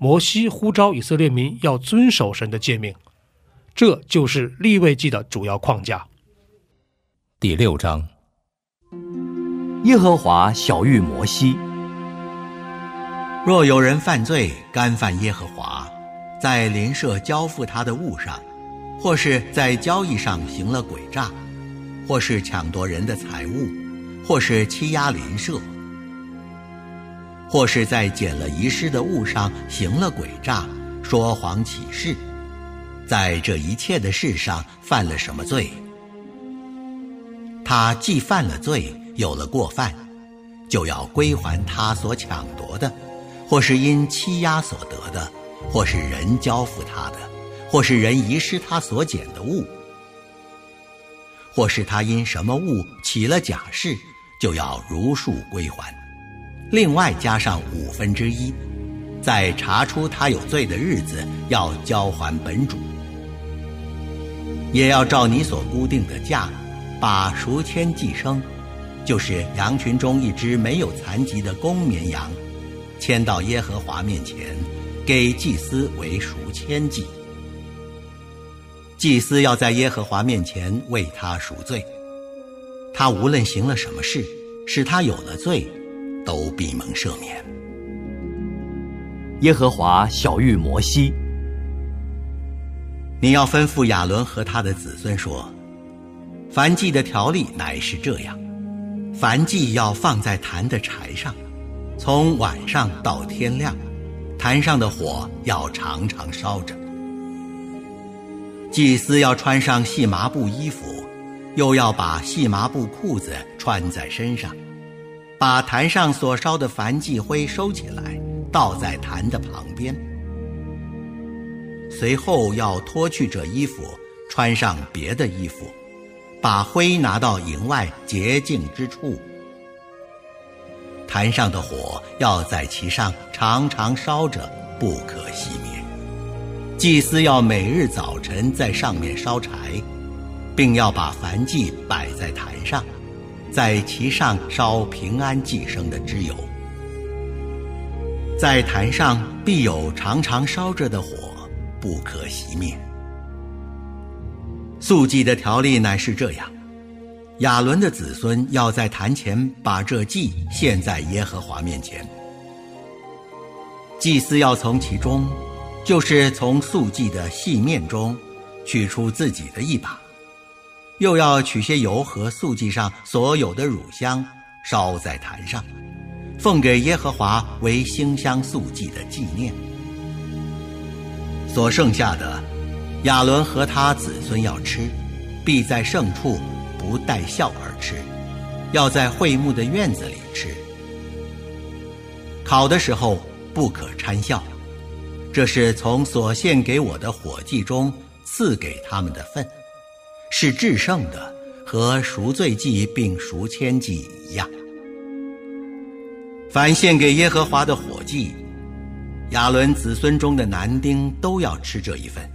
摩西呼召以色列民要遵守神的诫命，这就是立位记的主要框架。第六章，耶和华晓谕摩西：若有人犯罪，干犯耶和华，在邻舍交付他的物上，或是在交易上行了诡诈，或是抢夺人的财物，或是欺压邻舍。或是在捡了遗失的物上行了诡诈，说谎起誓，在这一切的事上犯了什么罪？他既犯了罪，有了过犯，就要归还他所抢夺的，或是因欺压所得的，或是人交付他的，或是人遗失他所捡的物，或是他因什么物起了假誓，就要如数归还。另外加上五分之一，在查出他有罪的日子，要交还本主。也要照你所固定的价，把赎签寄生，就是羊群中一只没有残疾的公绵羊，牵到耶和华面前，给祭司为赎签祭。祭司要在耶和华面前为他赎罪。他无论行了什么事，使他有了罪。都必蒙赦免。耶和华晓谕摩西：“你要吩咐亚伦和他的子孙说，凡祭的条例乃是这样：凡祭要放在坛的柴上，从晚上到天亮，坛上的火要常常烧着。祭司要穿上细麻布衣服，又要把细麻布裤子穿在身上。”把坛上所烧的燔祭灰收起来，倒在坛的旁边。随后要脱去这衣服，穿上别的衣服，把灰拿到营外洁净之处。坛上的火要在其上常常烧着，不可熄灭。祭司要每日早晨在上面烧柴，并要把燔祭摆在坛上。在其上烧平安寄生的脂油，在坛上必有常常烧着的火，不可熄灭。素祭的条例乃是这样：亚伦的子孙要在坛前把这祭献在耶和华面前，祭司要从其中，就是从素祭的细面中，取出自己的一把。又要取些油和素祭上所有的乳香，烧在坛上，奉给耶和华为馨香素祭的纪念。所剩下的，亚伦和他子孙要吃，必在圣处不带笑而吃，要在会幕的院子里吃。烤的时候不可掺笑，这是从所献给我的火祭中赐给他们的份。是制胜的，和赎罪祭并赎千祭一样。凡献给耶和华的火祭，亚伦子孙中的男丁都要吃这一份，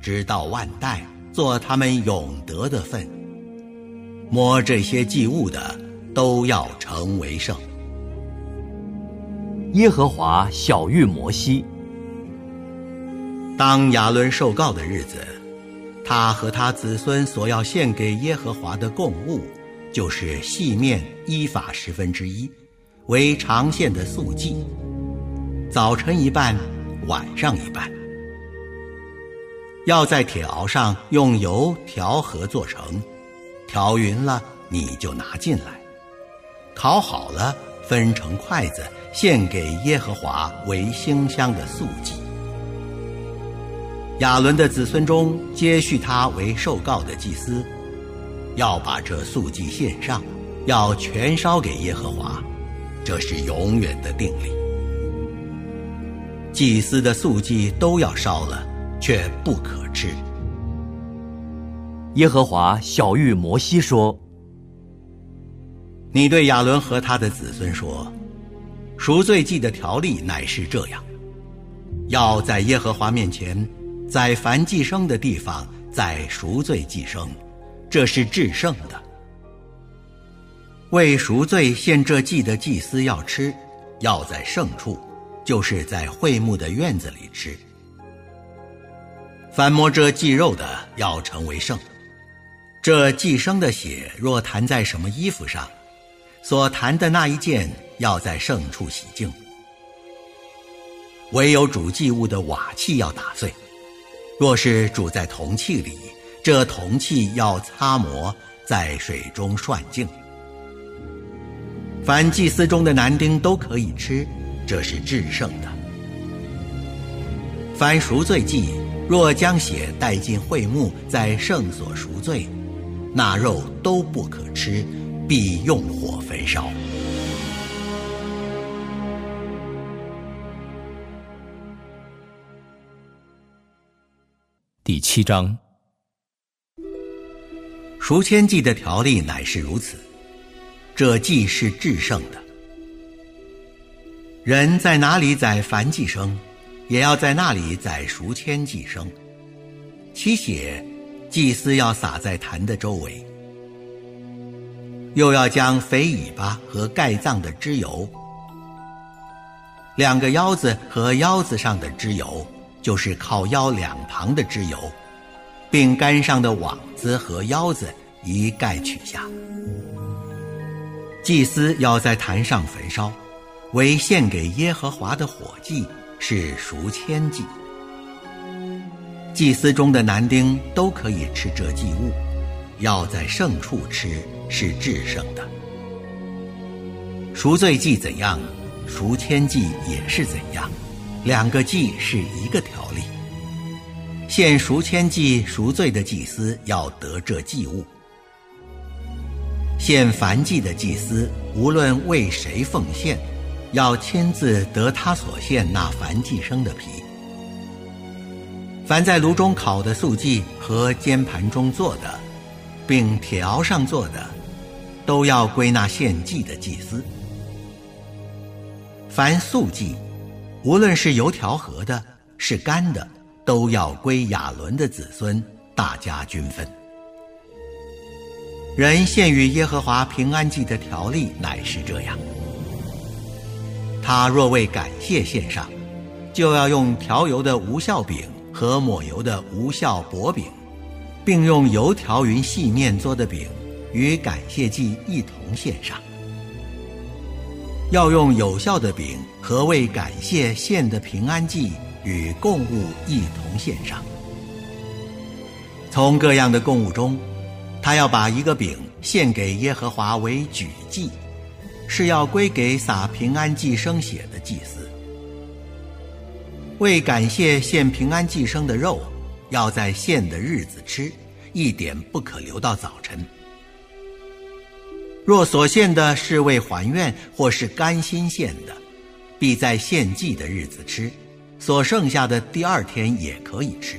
直到万代，做他们永得的份。摸这些祭物的，都要成为圣。耶和华晓谕摩西，当亚伦受告的日子。他和他子孙所要献给耶和华的供物，就是细面依法十分之一，为长线的素祭。早晨一半，晚上一半。要在铁熬上用油调和做成，调匀了你就拿进来，烤好了分成筷子，献给耶和华为馨香的素祭。亚伦的子孙中接续他为受告的祭司，要把这素祭献上，要全烧给耶和华，这是永远的定例。祭司的素祭都要烧了，却不可吃。耶和华小谕摩西说：“你对亚伦和他的子孙说，赎罪祭的条例乃是这样：要在耶和华面前。”在凡祭生的地方，在赎罪祭生，这是至圣的。为赎罪献这祭的祭司要吃，要在圣处，就是在会幕的院子里吃。凡摸这祭肉的，要成为圣。这祭生的血若弹在什么衣服上，所弹的那一件要在圣处洗净。唯有主祭物的瓦器要打碎。若是煮在铜器里，这铜器要擦磨，在水中涮净。凡祭司中的男丁都可以吃，这是至圣的。凡赎罪祭，若将血带进会幕，在圣所赎罪，那肉都不可吃，必用火焚烧。第七章，赎愆祭的条例乃是如此，这祭是至圣的。人在哪里宰凡祭生，也要在那里宰赎签祭生。其血，祭司要撒在坛的周围，又要将肥尾巴和盖脏的脂油，两个腰子和腰子上的脂油。就是靠腰两旁的脂油，并杆上的网子和腰子一概取下。祭司要在坛上焚烧，为献给耶和华的火祭，是赎愆祭。祭司中的男丁都可以吃这祭物，要在圣处吃，是至圣的。赎罪祭怎样，赎愆祭也是怎样。两个祭是一个条例，献赎愆祭赎罪的祭司要得这祭物；献燔祭的祭司无论为谁奉献，要亲自得他所献那燔祭生的皮。凡在炉中烤的素祭和煎盘中做的，并铁熬上做的，都要归纳献祭的祭司。凡素祭。无论是油调和的，是干的，都要归亚伦的子孙，大家均分。人献与耶和华平安祭的条例乃是这样：他若为感谢献上，就要用调油的无效饼和抹油的无效薄饼，并用油调匀细面做的饼，与感谢祭一同献上。要用有效的饼和为感谢献的平安祭与供物一同献上。从各样的供物中，他要把一个饼献给耶和华为举祭，是要归给撒平安祭生血的祭司。为感谢献平安祭生的肉，要在献的日子吃，一点不可留到早晨。若所献的是为还愿或是甘心献的，必在献祭的日子吃；所剩下的第二天也可以吃。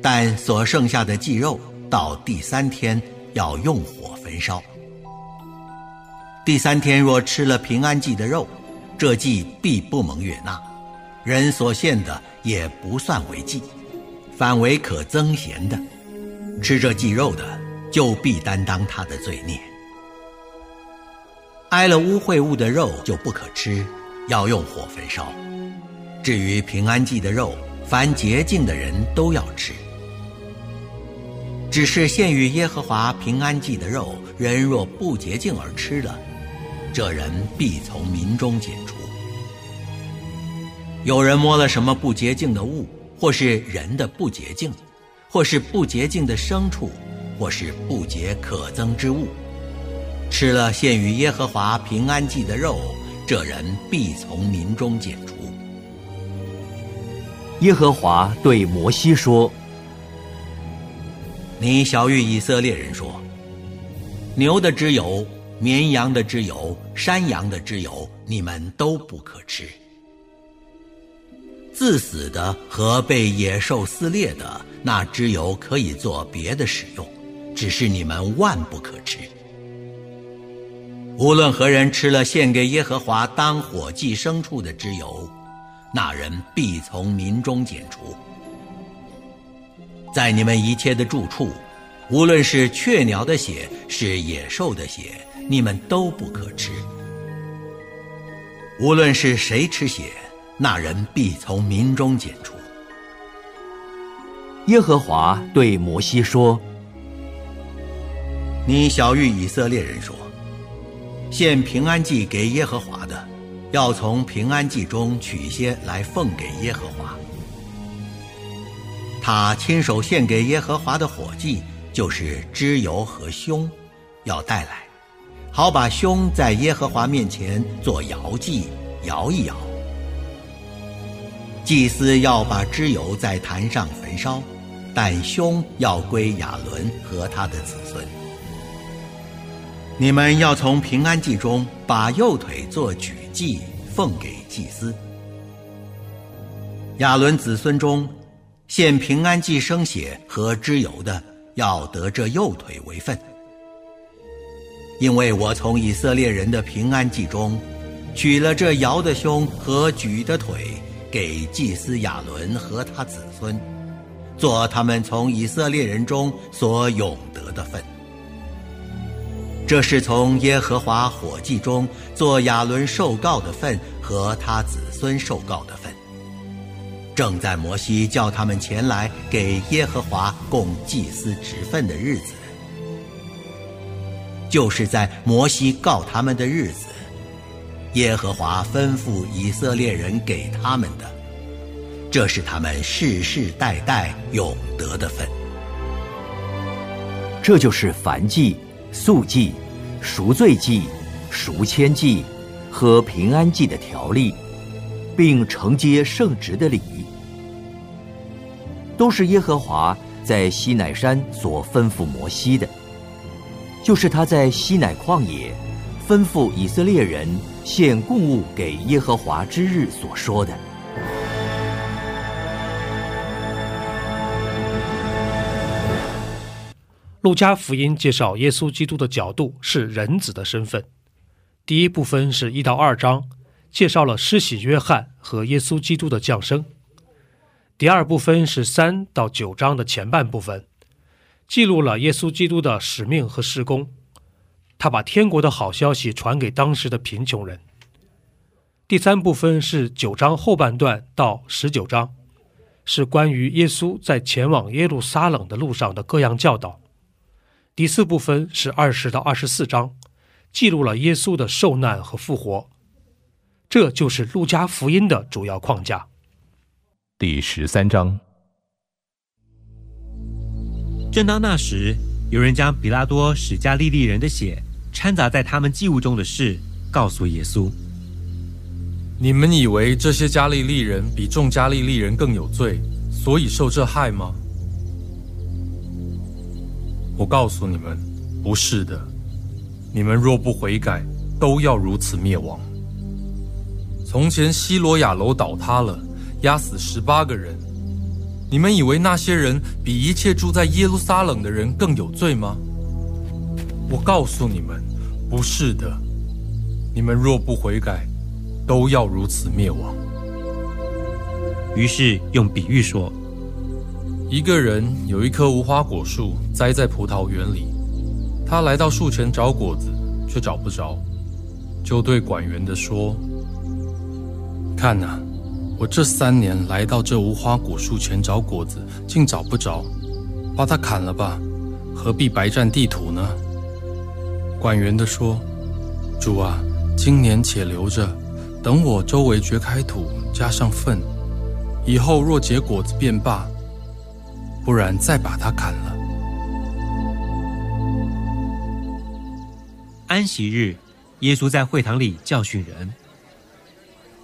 但所剩下的祭肉到第三天要用火焚烧。第三天若吃了平安祭的肉，这祭必不蒙悦纳，人所献的也不算为祭，反为可增贤的。吃这祭肉的。就必担当他的罪孽。挨了污秽物的肉就不可吃，要用火焚烧。至于平安祭的肉，凡洁净的人都要吃。只是献于耶和华平安祭的肉，人若不洁净而吃了，这人必从民中剪除。有人摸了什么不洁净的物，或是人的不洁净，或是不洁净的牲畜，或是不洁可憎之物，吃了献与耶和华平安祭的肉，这人必从民中剪除。耶和华对摩西说：“你小谕以色列人说，牛的脂油、绵羊的脂油、山羊的脂油，你们都不可吃。自死的和被野兽撕裂的，那脂油可以做别的使用，只是你们万不可吃。无论何人吃了献给耶和华当火祭牲畜的脂油。”那人必从民中剪除，在你们一切的住处，无论是雀鸟的血，是野兽的血，你们都不可吃。无论是谁吃血，那人必从民中剪除。耶和华对摩西说：“你小谕以色列人说，献平安祭给耶和华的。”要从平安祭中取些来奉给耶和华。他亲手献给耶和华的火祭，就是脂油和胸，要带来，好把胸在耶和华面前做摇祭，摇一摇。祭司要把脂油在坛上焚烧，但胸要归亚伦和他的子孙。你们要从平安祭中把右腿做举。祭奉给祭司，亚伦子孙中献平安祭生血和脂油的，要得这右腿为份，因为我从以色列人的平安祭中取了这摇的胸和举的腿，给祭司亚伦和他子孙，做他们从以色列人中所永得的份。这是从耶和华火祭中做亚伦受告的份和他子孙受告的份。正在摩西叫他们前来给耶和华供祭司职份的日子，就是在摩西告他们的日子，耶和华吩咐以色列人给他们的，这是他们世世代代永得的份。这就是凡祭。素祭、赎罪祭、赎愆祭和平安祭的条例，并承接圣职的礼仪，都是耶和华在西乃山所吩咐摩西的，就是他在西乃旷野吩咐以色列人献供物给耶和华之日所说的。路加福音介绍耶稣基督的角度是人子的身份。第一部分是一到二章，介绍了施洗约翰和耶稣基督的降生。第二部分是三到九章的前半部分，记录了耶稣基督的使命和施工。他把天国的好消息传给当时的贫穷人。第三部分是九章后半段到十九章，是关于耶稣在前往耶路撒冷的路上的各样教导。第四部分是二十到二十四章，记录了耶稣的受难和复活。这就是路加福音的主要框架。第十三章。正当那时，有人将比拉多使加利利人的血掺杂在他们祭物中的事告诉耶稣。你们以为这些加利利人比众加利利人更有罪，所以受这害吗？我告诉你们，不是的。你们若不悔改，都要如此灭亡。从前西罗亚楼倒塌了，压死十八个人。你们以为那些人比一切住在耶路撒冷的人更有罪吗？我告诉你们，不是的。你们若不悔改，都要如此灭亡。于是用比喻说。一个人有一棵无花果树栽在葡萄园里，他来到树前找果子，却找不着，就对管园的说：“看呐，我这三年来到这无花果树前找果子，竟找不着，把它砍了吧，何必白占地土呢？”管园的说：“主啊，今年且留着，等我周围掘开土，加上粪，以后若结果子便罢，不然再把它砍了。安息日，耶稣在会堂里教训人。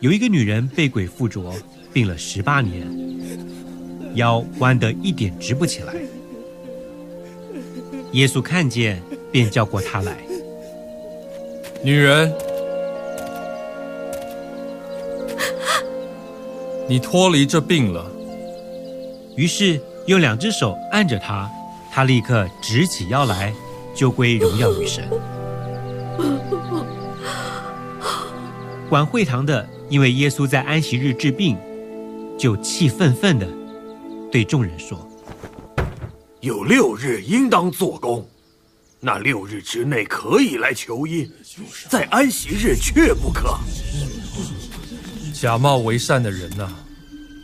有一个女人被鬼附着，病了十八年，腰弯得一点直不起来。耶稣看见，便叫过她来。女人，你脱离这病了。于是用两只手按着他，他立刻直起腰来，就归荣耀于神。管会堂的，因为耶稣在安息日治病，就气愤愤的对众人说：“有六日应当做工，那六日之内可以来求医，在安息日却不可。假冒为善的人呐、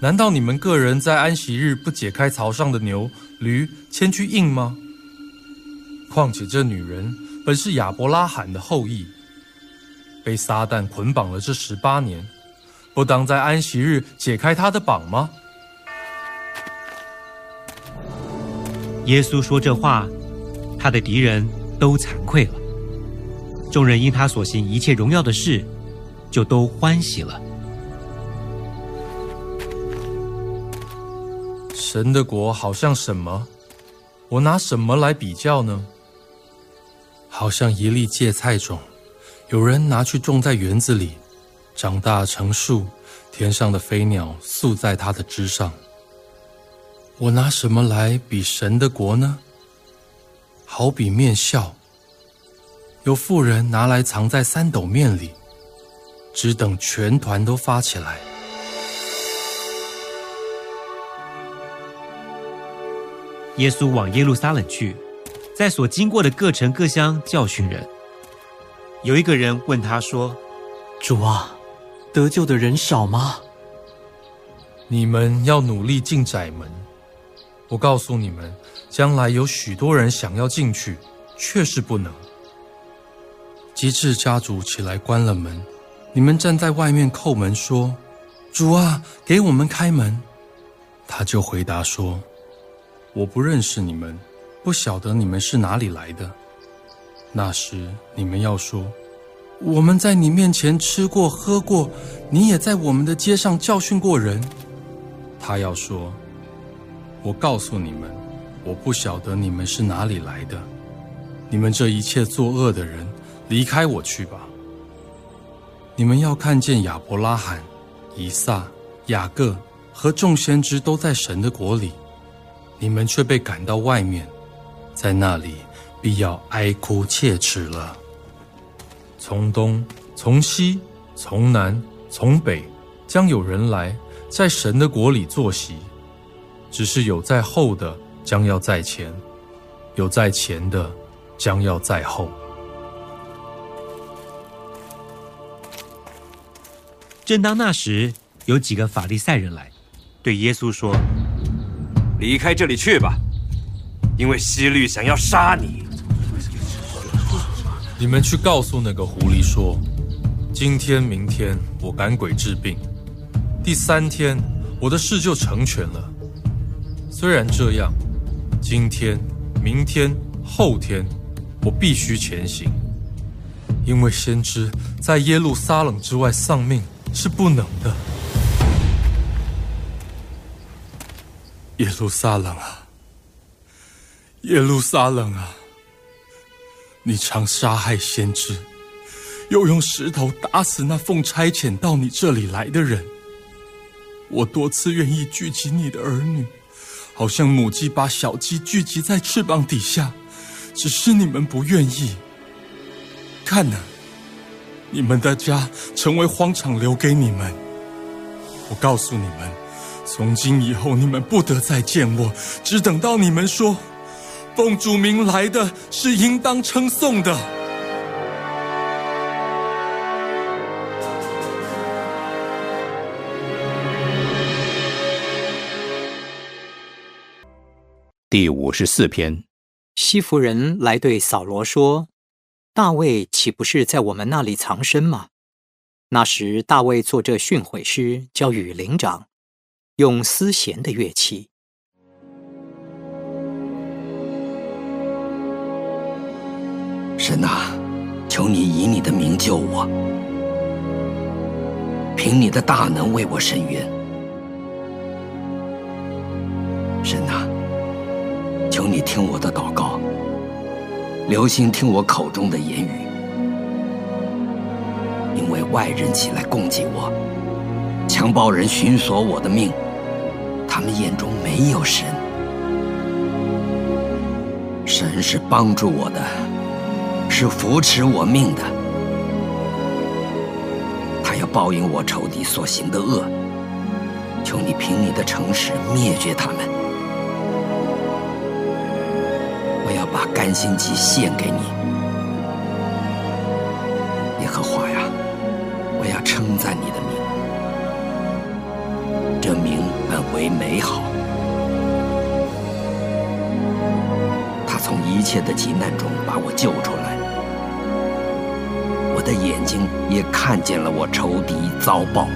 难道你们个人在安息日不解开槽上的牛、驴，牵去印吗？况且这女人本是亚伯拉罕的后裔，被撒旦捆绑了这十八年，不当在安息日解开她的绑吗？耶稣说这话，他的敌人都惭愧了。众人因他所行一切荣耀的事，就都欢喜了。神的国好像什么？我拿什么来比较呢？好像一粒芥菜种，有人拿去种在园子里，长大成树，天上的飞鸟宿在它的枝上。我拿什么来比神的国呢？好比面笑，有妇人拿来藏在三斗面里，只等全团都发起来。耶稣往耶路撒冷去，在所经过的各城各乡教训人。有一个人问他说主啊，得救的人少吗？你们要努力进窄门。我告诉你们，将来有许多人想要进去，却是不能。及至家主起来关了门，你们站在外面叩门说：“主啊，给我们开门。”他就回答说：“我不认识你们，不晓得你们是哪里来的。”那时你们要说：“我们在你面前吃过喝过，你也在我们的街上教训过人。”他要说：“我告诉你们，我不晓得你们是哪里来的。你们这一切作恶的人，离开我去吧。你们要看见亚伯拉罕、以撒、雅各和众先知都在神的国里，你们却被赶到外面，在那里必要哀哭切齿了。从东、从西、从南、从北，将有人来。”在神的国里坐席，只是有在后的将要在前，有在前的将要在后。正当那时，有几个法利赛人来，对耶稣说：“离开这里去吧，因为希律想要杀你。你们去告诉那个狐狸说：今天、明天我赶鬼治病。”第三天，我的事就成全了。虽然这样，今天、明天、后天，我必须前行，因为先知在耶路撒冷之外丧命是不能的。耶路撒冷啊，耶路撒冷啊，你常杀害先知，又用石头打死那奉差遣到你这里来的人。我多次愿意聚集你的儿女，好像母鸡把小鸡聚集在翅膀底下，只是你们不愿意。看呐，你们的家成为荒场，留给你们。我告诉你们，从今以后你们不得再见我，只等到你们说，奉主名来的是应当称颂的。第五十四篇，西弗人来对扫罗说：“大卫岂不是在我们那里藏身吗？那时大卫做这训诲师，交与灵长，用丝弦的乐器。神啊，求你以你的名救我，凭你的大能为我伸冤。神啊，求你听我的祷告，留心听我口中的言语，因为外人起来攻击我，强暴人寻索我的命，他们眼中没有神。神是帮助我的。是扶持我命的，他要报应我仇敌所行的恶。求你凭你的诚实灭绝他们。我要把甘心祭献给你，为美好。他从一切的急难中把我救出来。我的眼睛也看见了我仇敌遭报。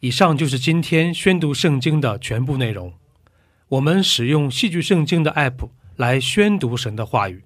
以上就是今天宣读圣经的全部内容。我们使用戏剧圣经的 App 来宣读神的话语。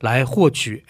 来获取